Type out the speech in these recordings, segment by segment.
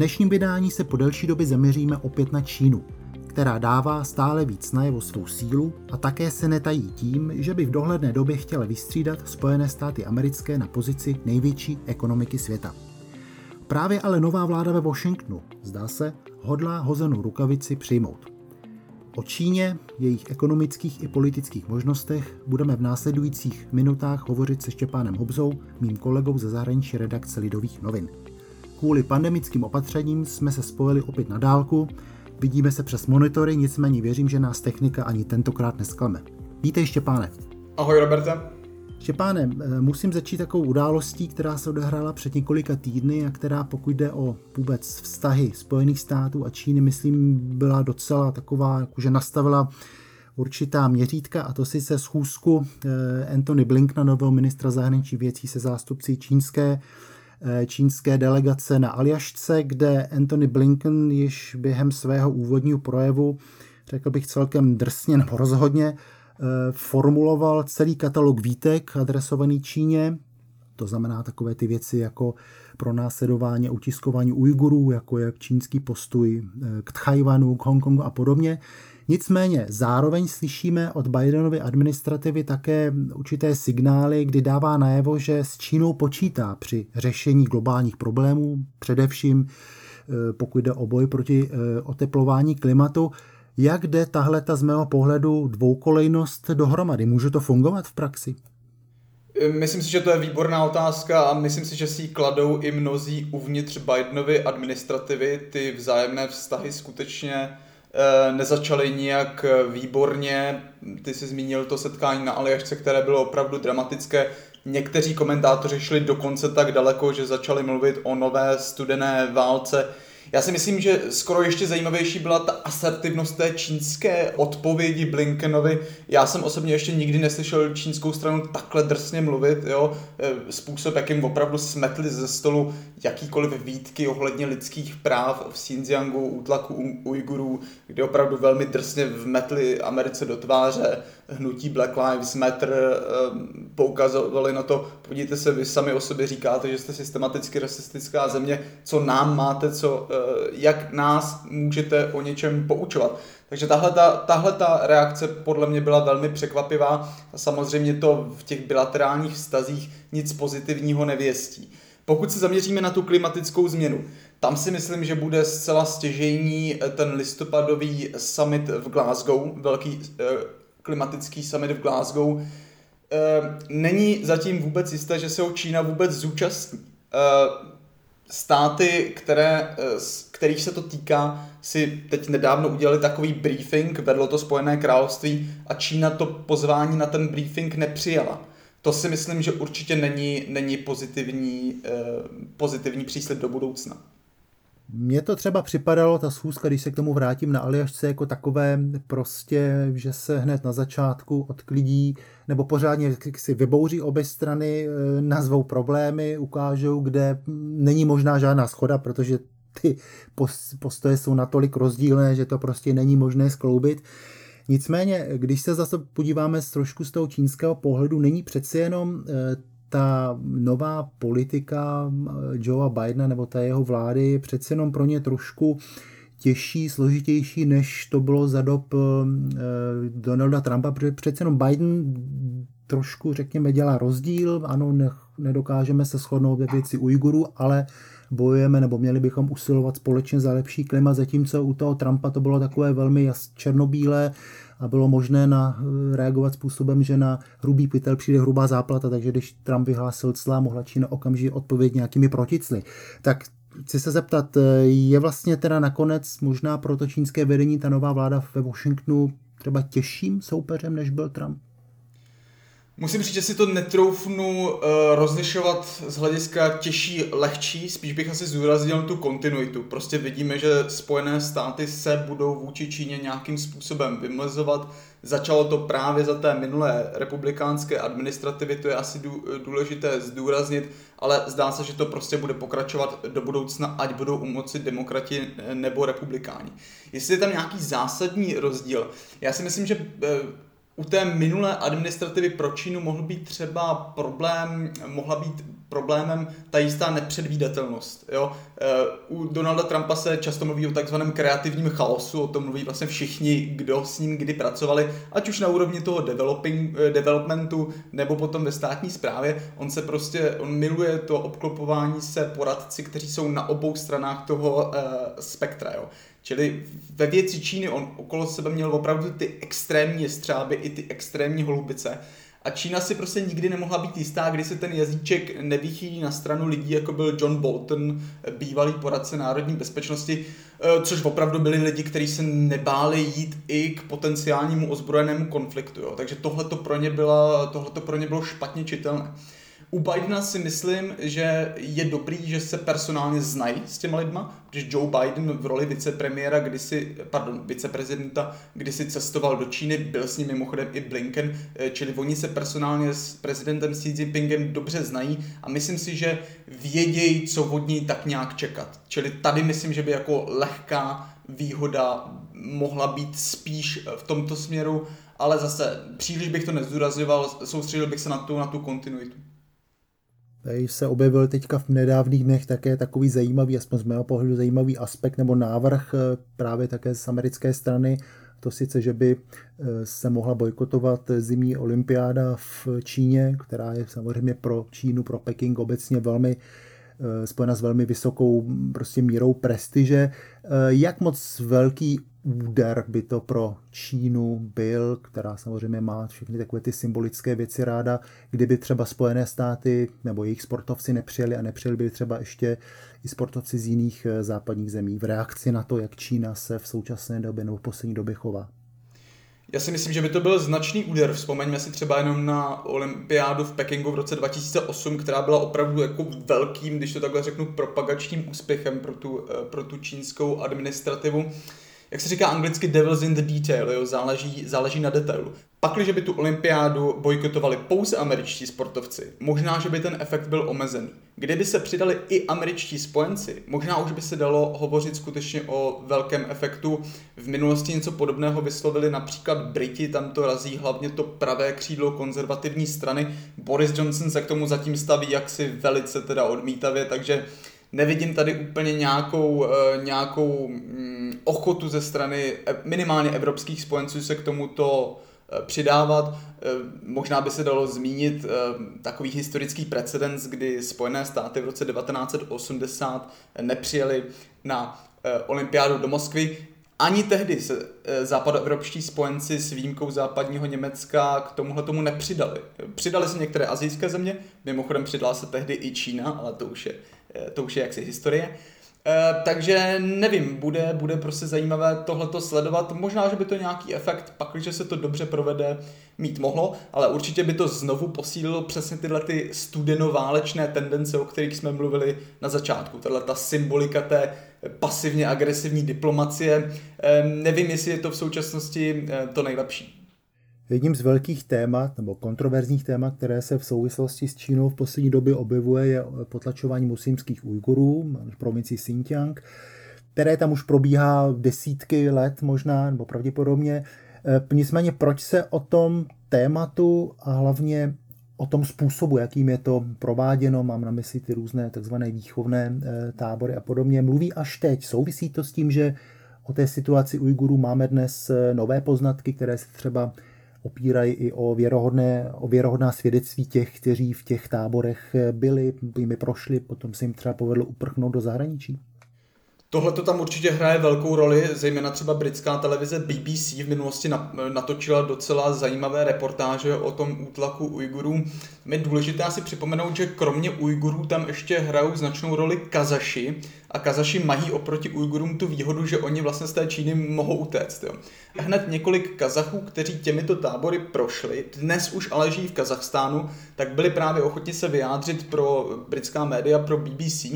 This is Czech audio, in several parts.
Dnešním vydání se po delší době zaměříme opět na Čínu, která dává stále víc najevo svou sílu a také se netají tím, že by v dohledné době chtěla vystřídat Spojené státy americké na pozici největší ekonomiky světa. Právě ale nová vláda ve Washingtonu, zdá se, hodlá hozenou rukavici přijmout. O Číně, jejich ekonomických i politických možnostech budeme v následujících minutách hovořit se Štěpánem Hobzou, mým kolegou ze zahraniční redakce Lidových novin. Kvůli pandemickým opatřením jsme se spojili opět na dálku, vidíme se přes monitory, nicméně věřím, že nás technika ani tentokrát nesklame. Vítej Štěpáne. Ahoj Roberte. Štěpáne, eh, musím začít takovou událostí, která se odehrála před několika týdny a která, pokud jde o vůbec vztahy Spojených států a Číny, myslím, byla docela taková, jakože nastavila určitá měřítka, a to sice schůzku eh, Anthony Blinkna, nového ministra zahraničí věcí se zástupci čínské čínské delegace na Aljašce, kde Anthony Blinken již během svého úvodního projevu, řekl bych celkem drsně nebo rozhodně, eh, formuloval celý katalog výtek adresovaný Číně, to znamená takové ty věci jako pro následování a utiskování Ujgurů, jako je čínský postoj eh, k Tchajvanu, k Hongkongu a podobně. Nicméně zároveň slyšíme od Bidenovy administrativy také určité signály, kdy dává najevo, že s Čínou počítá při řešení globálních problémů, především eh, pokud jde o boj proti eh, oteplování klimatu. Jak jde tahle ta z mého pohledu dvoukolejnost dohromady? Může to fungovat v praxi? Myslím si, že to je výborná otázka a myslím si, že si ji kladou i mnozí uvnitř Bidenovy administrativy. Ty vzájemné vztahy skutečně nezačaly nijak eh, výborně. Ty jsi zmínil to setkání na Aljašce, které bylo opravdu dramatické. Někteří komentátoři šli dokonce tak daleko, že začali mluvit o nové studené válce. Já si myslím, že skoro ještě zajímavější byla ta asertivnost té čínské odpovědi Blinkenovi. Já jsem osobně ještě nikdy neslyšel čínskou stranu takhle drsně mluvit, jo. E, způsob, jakým opravdu smetli ze stolu jakýkoliv výtky ohledně lidských práv v Xinjiangu, útlaku Ujgurů, kde opravdu velmi drsně vmetli Americe do tváře hnutí Black Lives Matter, e, poukazovali na to, podívejte se, vy sami o sobě říkáte, že jste systematicky rasistická země, co nám máte, co e, jak nás můžete o něčem poučovat. Takže tahle ta, tahle ta reakce podle mě byla velmi překvapivá a samozřejmě to v těch bilaterálních vztazích nic pozitivního nevěstí. Pokud se zaměříme na tu klimatickou změnu, tam si myslím, že bude zcela stěžejní ten listopadový summit v Glasgow, velký eh, klimatický summit v Glasgow. Eh, není zatím vůbec jisté, že se ho Čína vůbec zúčastní. Eh, státy, které, eh, kterých se to týká, si teď nedávno udělali takový briefing, vedlo to Spojené království a Čína to pozvání na ten briefing nepřijala. To si myslím, že určitě není, není pozitivní, pozitivní příslip do budoucna. Mně to třeba připadalo, ta schůzka, když se k tomu vrátím na Aljašce, jako takové prostě, že se hned na začátku odklidí nebo pořádně si vybouří obě strany, eh, nazvou problémy, ukážou, kde není možná žádná schoda, protože ty postoje jsou natolik rozdílné, že to prostě není možné skloubit. Nicméně, když se zase podíváme z trošku z toho čínského pohledu, není přeci jenom eh, ta nová politika eh, Joea Bidena nebo ta jeho vlády přece jenom pro ně trošku těžší, složitější, než to bylo za dob eh, Donalda Trumpa, protože přece jenom Biden trošku, řekněme, dělá rozdíl, ano, nedokážeme se shodnout ve věci Ujgurů, ale bojujeme nebo měli bychom usilovat společně za lepší klima, zatímco u toho Trumpa to bylo takové velmi černobílé a bylo možné na, eh, reagovat způsobem, že na hrubý pytel přijde hrubá záplata, takže když Trump vyhlásil cla, mohla Čína okamžitě odpovědět nějakými proticly. Tak chci se zeptat, eh, je vlastně teda nakonec možná pro to čínské vedení ta nová vláda ve Washingtonu třeba těžším soupeřem, než byl Trump? Musím říct, že si to netroufnu uh, rozlišovat z hlediska těžší, lehčí, spíš bych asi zúraznil tu kontinuitu. Prostě vidíme, že Spojené státy se budou vůči Číně nějakým způsobem vymezovat. Začalo to právě za té minulé republikánské administrativy, to je asi důležité zdůraznit, ale zdá se, že to prostě bude pokračovat do budoucna, ať budou u moci demokrati nebo republikáni. Jestli je tam nějaký zásadní rozdíl, já si myslím, že uh, u té minulé administrativy pro Čínu mohl být třeba problém, mohla být problémem ta jistá nepředvídatelnost. Jo? Eh, u Donalda Trumpa se často mluví o takzvaném kreativním chaosu, o tom mluví vlastně všichni, kdo s ním kdy pracovali, ať už na úrovni toho developing, eh, developmentu nebo potom ve státní správě. On se prostě, on miluje to obklopování se poradci, kteří jsou na obou stranách toho uh, spektra. Jo? Čili ve věci Číny on okolo sebe měl opravdu ty extrémní jestřáby i ty extrémní holubice. A Čína si prostě nikdy nemohla být jistá, kdy se ten jazyček nevychýlí na stranu lidí, jako byl John Bolton, bývalý poradce národní bezpečnosti, eh, což opravdu byli lidi, kteří se nebáli jít i k potenciálnímu ozbrojenému konfliktu. Jo. Takže tohle pro, pro ně bylo špatně čitelné. U Bidena si myslím, že je dobrý, že se personálně znají s těma lidma, protože Joe Biden v roli vicepremiéra, kdysi, pardon, viceprezidenta, kdysi cestoval do Číny, byl s ním mimochodem i Blinken, eh, čili oni se personálně s prezidentem Xi Jinpingem dobře znají a myslím si, že vědějí, co od ní tak nějak čekat. Čili tady myslím, že by jako lehká výhoda mohla být spíš v tomto směru, ale zase příliš bych to nezdůrazňoval, soustředil bych se na tu, na tu kontinuitu. Tady se objevil teďka v nedávných dnech také takový zajímavý, aspoň z mého pohledu zajímavý aspekt nebo návrh eh, právě také z americké strany, to sice, že by eh, se mohla bojkotovat zimní olympiáda v Číně, která je samozřejmě pro Čínu, pro Peking obecně velmi spojena s velmi vysokou prostě mírou prestiže. Jak moc velký úder by to pro Čínu byl, která samozřejmě má všechny takové ty symbolické věci ráda, kdyby třeba Spojené státy nebo jejich sportovci nepřijeli a nepřijeli by třeba ještě i sportovci z jiných eh, západních zemí v reakci na to, jak Čína se v současné době nebo v poslední době chová. Já si myslím, že by to byl značný úder. Vzpomeňme si třeba jenom na olympiádu v Pekingu v roce 2008, která byla opravdu jako velkým, když to takhle řeknu, propagačním úspěchem pro tu, eh, pro tu čínskou administrativu jak se říká anglicky devils in the detail, jo, záleží, záleží na detailu. Pakliže by tu olympiádu bojkotovali pouze američtí sportovci, možná, že by ten efekt byl omezený. Kdyby se přidali i američtí spojenci, možná už by se dalo hovořit skutečně o velkém efektu. V minulosti něco podobného vyslovili například Briti, tam to razí hlavně to pravé křídlo konzervativní strany. Boris Johnson se k tomu zatím staví jaksi velice teda odmítavě, takže nevidím tady úplně nějakou, eh, nějakou mm, ochotu ze strany eh, minimálně evropských spojenců se k tomuto přidávat. Možná by se dalo zmínit takový historický precedens, kdy Spojené státy v roce 1980 nepřijeli na olympiádu do Moskvy. Ani tehdy se západoevropští spojenci s výjimkou západního Německa k tomuhle tomu nepřidali. Přidali se některé azijské země, mimochodem přidala se tehdy i Čína, ale to už je Eh, to už je jaksi historie. E, takže nevím, bude, bude prostě zajímavé tohleto sledovat. Možná, že by to nějaký efekt, pak, když se to dobře provede, mít mohlo, ale určitě by to znovu posílilo přesně tyhle ty studenoválečné tendence, o kterých jsme mluvili na začátku. Tahle ta symbolika té pasivně agresivní diplomacie. E, nevím, jestli je to v současnosti to nejlepší. Jedním z velkých témat nebo kontroverzních témat, které se v souvislosti s Čínou v poslední době objevuje, je potlačování muslimských Ujgurů v provincii Xinjiang, které tam už probíhá desítky let možná, nebo pravděpodobně. E, nicméně proč se o tom tématu a hlavně o tom způsobu, jakým je to prováděno, mám na mysli ty různé takzvané výchovné e, tábory a podobně, mluví až teď. Souvisí to s tím, že o té situaci Ujgurů máme dnes e, nové poznatky, které se třeba opírají i o, věrohodné, o věrohodná svědectví těch, kteří v těch táborech byli, jimi prošli, potom se jim třeba povedlo uprchnout do zahraničí? Tohle to tam určitě hraje velkou roli, zejména třeba britská televize BBC v minulosti natočila docela zajímavé reportáže o tom útlaku Ujgurů. Je důležité asi připomenout, že kromě Ujgurů tam ještě hrajou značnou roli Kazaši a Kazaši mají oproti Ujgurům tu výhodu, že oni vlastně z té Číny mohou utéct. Jo. Hned několik Kazachů, kteří těmito tábory prošli, dnes už ale žijí v Kazachstánu, tak byli právě ochotni se vyjádřit pro britská média, pro BBC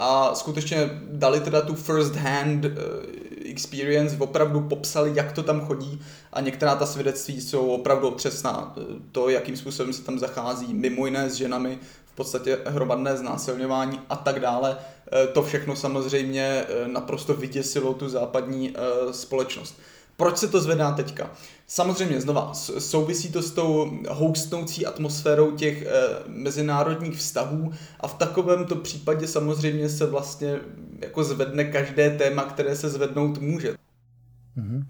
a skutečně dali teda tu first hand eh, experience, opravdu popsali, jak to tam chodí a některá ta svědectví jsou opravdu otřesná. Eh, to, jakým způsobem se tam zachází, mimo jiné s ženami, v podstatě hromadné znásilňování a tak dále. Eh, to všechno samozřejmě naprosto vyděsilo tu západní společnost. Proč se to zvedá teďka? Samozřejmě, znova, souvisí to s tou houstnoucí atmosférou těch e, mezinárodních vztahů a v takovémto případě samozřejmě se vlastně jako zvedne každé téma, které se zvednout může. Mhm.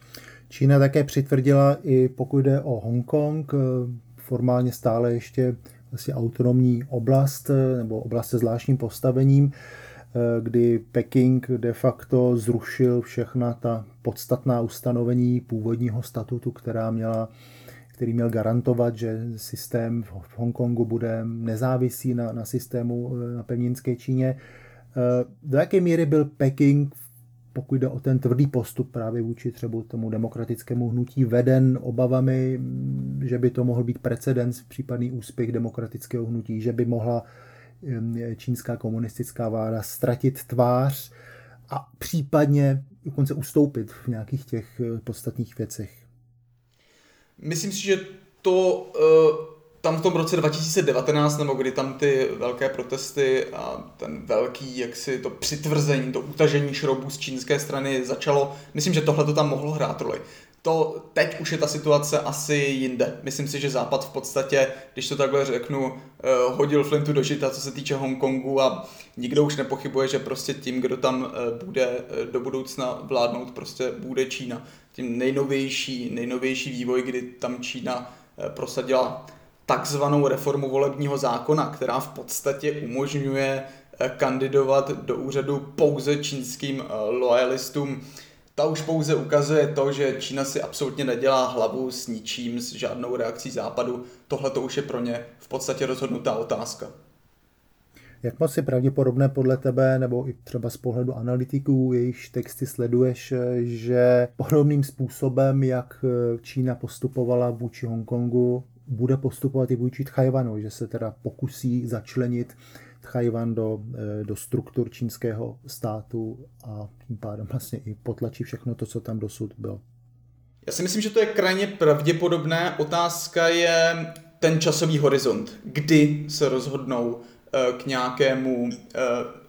Čína také přitvrdila i pokud jde o Hongkong, eh, formálně stále ještě vlastně autonomní oblast eh, nebo oblast se zvláštním postavením. Eh, kdy Peking de facto zrušil všechna ta podstatná ustanovení původního statutu, která měla který měl garantovat, že systém v Hongkongu bude nezávislý na, na systému eh, na pevninské Číně. Eh, do jaké míry byl Peking, pokud jde o ten tvrdý postup právě vůči třeba tomu demokratickému hnutí, veden obavami, že by to mohl být precedens, případný úspěch demokratického hnutí, že by mohla čínská komunistická vláda ztratit tvář a případně dokonce ustoupit v nějakých těch eh, podstatných věcech. Myslím si, že to uh, tam v tom roce 2019, nebo kdy tam ty velké protesty a ten velký, jaksi to přitvrzení, to utažení šroubů z čínské strany začalo, myslím, že tohle to tam mohlo hrát roli to teď už je ta situace asi jinde. Myslím si, že Západ v podstatě, když to takhle řeknu, eh, hodil flintu do žita, co se týče Hongkongu a nikdo už nepochybuje, že prostě tím, kdo tam eh, bude eh, do budoucna vládnout, prostě bude Čína. Tím nejnovější, nejnovější vývoj, kdy tam Čína prosadila takzvanou reformu volebního zákona, která v podstatě umožňuje kandidovat do úřadu pouze čínským lojalistům ta už pouze ukazuje to, že Čína si absolutně nedělá hlavu s ničím, s žádnou reakcí západu. Tohle to už je pro ně v podstatě rozhodnutá otázka. Jak moc je pravděpodobné podle tebe, nebo i třeba z pohledu analytiků, jejichž texty sleduješ, že podobným způsobem, jak Čína postupovala vůči Hongkongu, bude postupovat i vůči Tchajvanu, že se teda pokusí začlenit Tchajvan do, eh, do struktur čínského státu a tím pádem vlastně i potlačí všechno to, co tam dosud bylo. Já si myslím, že to je krajně pravděpodobné. Otázka je ten časový horizont, kdy se rozhodnou k nějakému eh,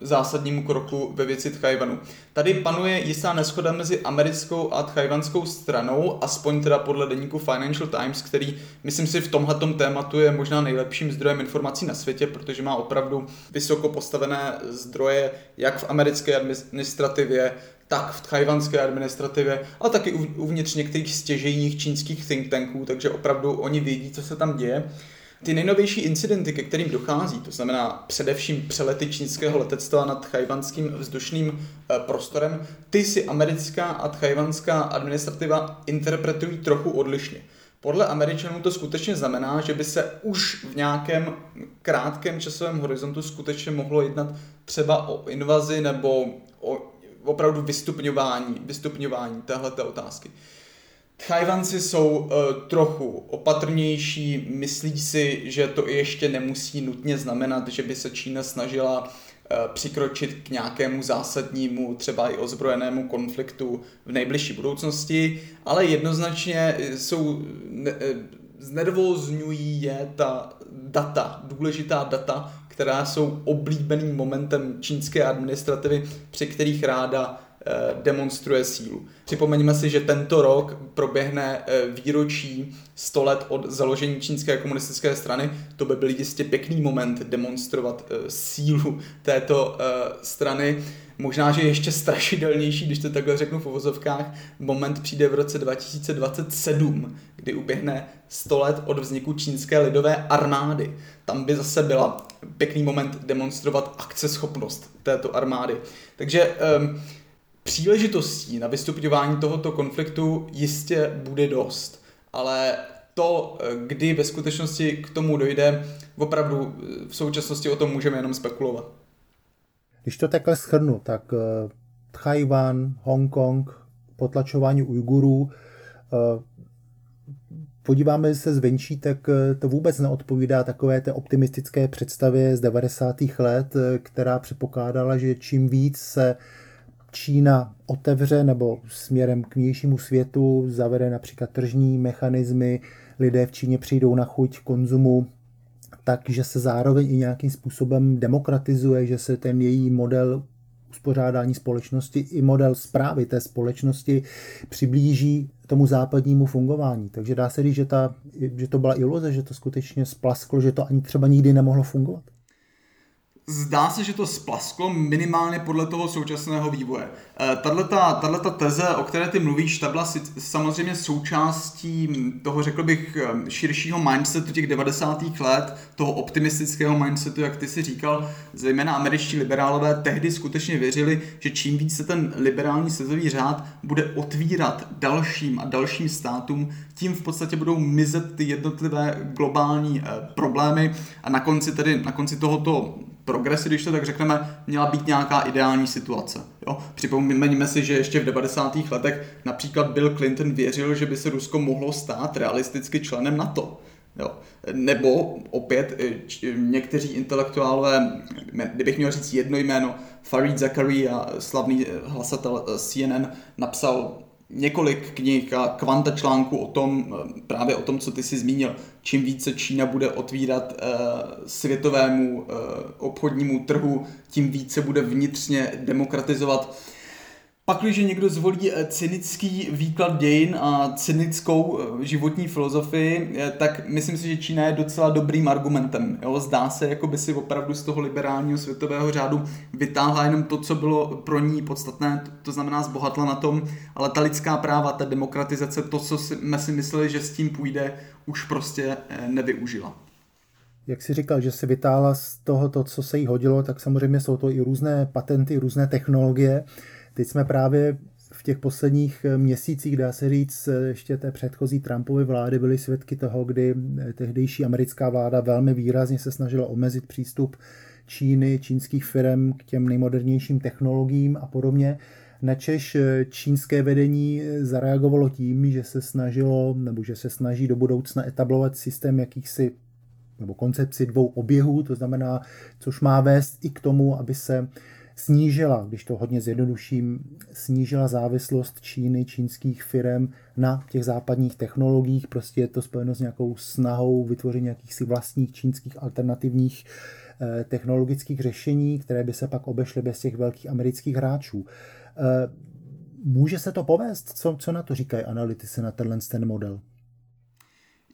zásadnímu kroku ve věci Tchajvanu. Tady panuje jistá neschoda mezi americkou a tchajvanskou stranou, aspoň teda podle deníku Financial Times, který myslím si v tomhle tématu je možná nejlepším zdrojem informací na světě, protože má opravdu vysoko postavené zdroje jak v americké administrativě, tak v tchajvanské administrativě, ale taky uvnitř některých stěžejních čínských think tanků, takže opravdu oni vědí, co se tam děje. Ty nejnovější incidenty, ke kterým dochází, to znamená především přelety čínského letectva nad chajvanským vzdušným eh, prostorem, ty si americká a chajvanská administrativa interpretují trochu odlišně. Podle Američanů to skutečně znamená, že by se už v nějakém krátkém časovém horizontu skutečně mohlo jednat třeba o invazi nebo o opravdu vystupňování, vystupňování téhleté otázky. Tchajvanci jsou uh, trochu opatrnější, myslí si, že to ještě nemusí nutně znamenat, že by se Čína snažila uh, přikročit k nějakému zásadnímu, třeba i ozbrojenému konfliktu v nejbližší budoucnosti, ale jednoznačně jsou, ne, eh, znervozňují je ta data, důležitá data, která jsou oblíbeným momentem čínské administrativy, při kterých ráda Eh, demonstruje sílu. Připomeňme si, že tento rok proběhne eh, výročí 100 let od založení čínské komunistické strany. To by byl jistě pěkný moment demonstrovat eh, sílu této strany. Možná, že ještě strašidelnější, když to takhle řeknu v uvozovkách, moment přijde v roce 2027, kdy uběhne 100 let od vzniku čínské lidové armády. Tam by zase byla pěkný moment demonstrovat akceschopnost této armády. Takže um, příležitostí na vystupňování tohoto konfliktu jistě bude dost, ale to, kdy ve skutečnosti k tomu dojde, opravdu v současnosti o tom můžeme jenom spekulovat. Když to takhle schrnu, tak uh, Tchajvan, Hongkong, potlačování Ujgurů, uh, podíváme se zvenčí, tak eh, to vůbec neodpovídá takové té optimistické představě z 90. let, která předpokládala, že čím víc se Čína otevře nebo směrem k vnějšímu světu zavede například tržní mechanismy, lidé v Číně přijdou na chuť konzumu, takže se zároveň i nějakým způsobem demokratizuje, že se ten její model uspořádání společnosti i model zprávy té společnosti přiblíží tomu západnímu fungování. Takže dá se říct, že, ta, že to byla iluze, že to skutečně splasklo, že to ani třeba nikdy nemohlo fungovat. Zdá se, že to splasklo minimálně podle toho současného vývoje. Eh, tato teze, o které ty mluvíš, ta byla samozřejmě součástí toho, řekl bych, eh, širšího mindsetu těch 90. let, toho optimistického mindsetu, jak ty si říkal, zejména američtí liberálové tehdy skutečně věřili, že čím víc se ten liberální světový řád bude otvírat dalším a dalším státům, tím v podstatě budou mizet ty jednotlivé globální eh, problémy a na konci tedy, na konci tohoto progresy, když to tak řekneme, měla být nějaká ideální situace. Jo? Připomeňme si, že ještě v 90. letech například Bill Clinton věřil, že by se Rusko mohlo stát realisticky členem NATO. Jo. Nebo opět eh, někteří intelektuálové, kdybych měl říct jedno jméno, Farid Zakaria, slavný eh, hlasatel CNN, napsal několik knih a kvanta článků o tom, eh, právě o tom, co ty jsi zmínil. Čím více Čína bude otvírat uh, světovému uh, obchodnímu trhu, tím více bude vnitřně demokratizovat pak, když někdo zvolí eh, cynický výklad dějin a cynickou eh, životní filozofii, eh, tak myslím si, že Čína je docela dobrým argumentem. Jo? Zdá se, jako by si opravdu z toho liberálního světového řádu vytáhla jenom to, co bylo pro ní podstatné, to znamená zbohatla na tom, ale ta lidská práva, ta demokratizace, to, co jsme si mysleli, že s tím půjde, už prostě nevyužila jak si říkal, že se vytáhla z toho to, co se jí hodilo, tak samozřejmě jsou to i různé patenty, různé technologie. Teď jsme právě v těch posledních eh, měsících, dá se říct, eh, ještě té předchozí Trumpovy vlády byli svědky toho, kdy eh, tehdejší americká vláda velmi výrazně se snažila omezit přístup Číny, čínských firm k těm nejmodernějším technologiím a podobně. Načež čínské vedení zareagovalo tím, že se snažilo, nebo že se snaží do budoucna etablovat systém jakýchsi nebo koncepci dvou oběhů, to znamená, což má vést i k tomu, aby se snížila, když to hodně zjednoduším, snížila závislost Číny, čínských firm na těch západních technologiích. Prostě je to spojeno s nějakou snahou vytvoření jakýchsi vlastních čínských alternativních eh, technologických řešení, které by se pak obešly bez těch velkých amerických hráčů. Eh, může se to povést? Co, co na to říkají analytici na tenhle ten model?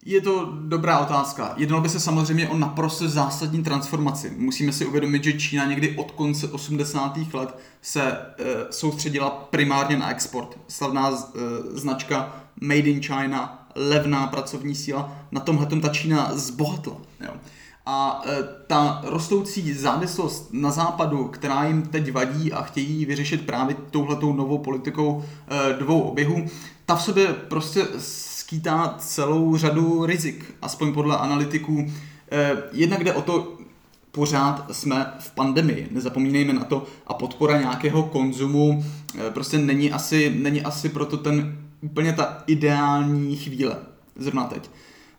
Je to dobrá otázka. Jednalo by se samozřejmě o naprosto zásadní transformaci. Musíme si uvědomit, že Čína někdy od konce 80. let se e, soustředila primárně na export. Slavná e, značka Made in China, levná pracovní síla, na tomhle ta Čína zbohatla. Jo. A e, ta rostoucí závislost na západu, která jim teď vadí a chtějí vyřešit právě touhletou novou politikou e, dvou oběhů, ta v sobě prostě skýtá celou řadu rizik, aspoň podle analytiků. Eh, jednak jde o to, pořád jsme v pandemii, nezapomínejme na to, a podpora nějakého konzumu eh, prostě není asi, není asi proto ten úplně ta ideální chvíle, zrovna teď.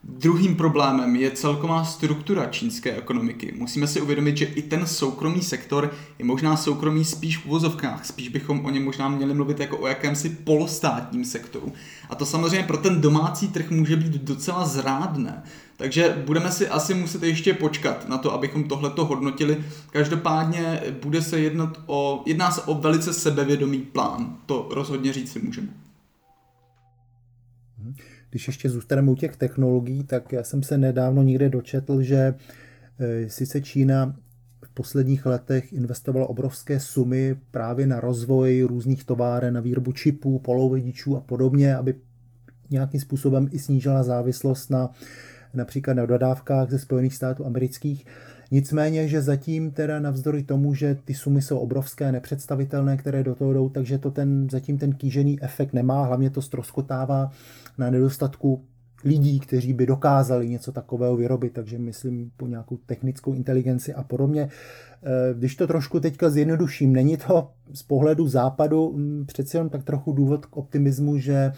Druhým problémem je celková struktura čínské ekonomiky. Musíme si uvědomit, že i ten soukromý sektor je možná soukromý spíš v uvozovkách, spíš bychom o něm možná měli mluvit jako o jakémsi polostátním sektoru. A to samozřejmě pro ten domácí trh může být docela zrádné. Takže budeme si asi muset ještě počkat na to, abychom tohleto hodnotili. Každopádně bude se jednat o, jedná se o velice sebevědomý plán. To rozhodně říct si můžeme. Když ještě zůstaneme u těch technologií, tak já jsem se nedávno někde dočetl, že e, sice Čína v posledních letech investovala obrovské sumy právě na rozvoj různých továren, na výrobu čipů, polovodičů a podobně, aby nějakým způsobem i snížila závislost na například na dodávkách ze Spojených států amerických, Nicméně, že zatím teda navzdory tomu, že ty sumy jsou obrovské, nepředstavitelné, které do toho jdou, takže to ten, zatím ten kýžený efekt nemá, hlavně to stroskotává na nedostatku lidí, kteří by dokázali něco takového vyrobit, takže myslím po nějakou technickou inteligenci a podobně. Eh, když to trošku teďka zjednoduším, není to z pohledu západu hm, přeci jenom tak trochu důvod k optimismu, že,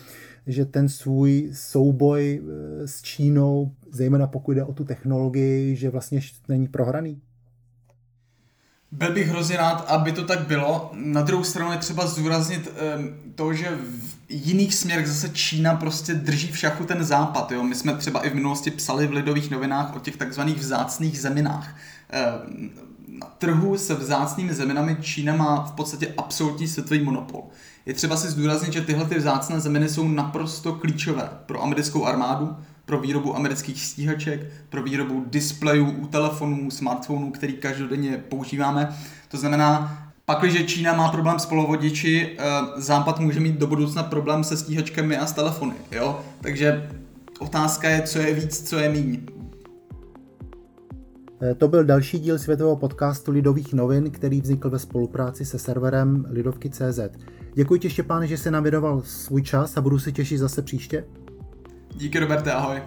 že ten svůj souboj eh, s Čínou, zejména pokud jde o tu technologii, že vlastně není prohraný? Byl bych hrozně rád, aby to tak bylo. Na druhou stranu je třeba zdůraznit um, to, že v jiných směrech zase Čína prostě drží v šachu ten západ. Jo? My jsme třeba i v minulosti psali v lidových novinách o těch takzvaných vzácných zeminách. Trhu se vzácnými zeminami Čína má v podstatě absolutní světový monopol. Je třeba si zdůraznit, že tyhle ty vzácné zeminy jsou naprosto klíčové pro americkou armádu, pro výrobu amerických stíhaček, pro výrobu displejů u telefonů, smartphonů, který každodenně používáme. To znamená, pakliže Čína má problém s polovodiči, eh, Západ může mít do budoucna problém se stíhačkami a s telefony. Jo? Takže otázka je, co je víc, co je míň. Eh, to byl další díl světového podcastu Lidových novin, který vznikl ve spolupráci se serverem Lidovky.cz. Děkuji ti, Štěpáne, že jsi nám věnoval svůj čas a budu se těšit zase příště. Díky, Roberte, ahoj.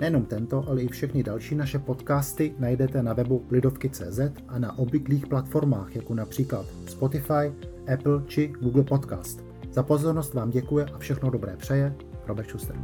Nejenom tento, ale i všechny další naše podcasty najdete na webu lidovky.cz a na obvyklých platformách, jako například Spotify, Apple či Google Podcast. Za pozornost vám děkuje a všechno dobré přeje Robert Schuster.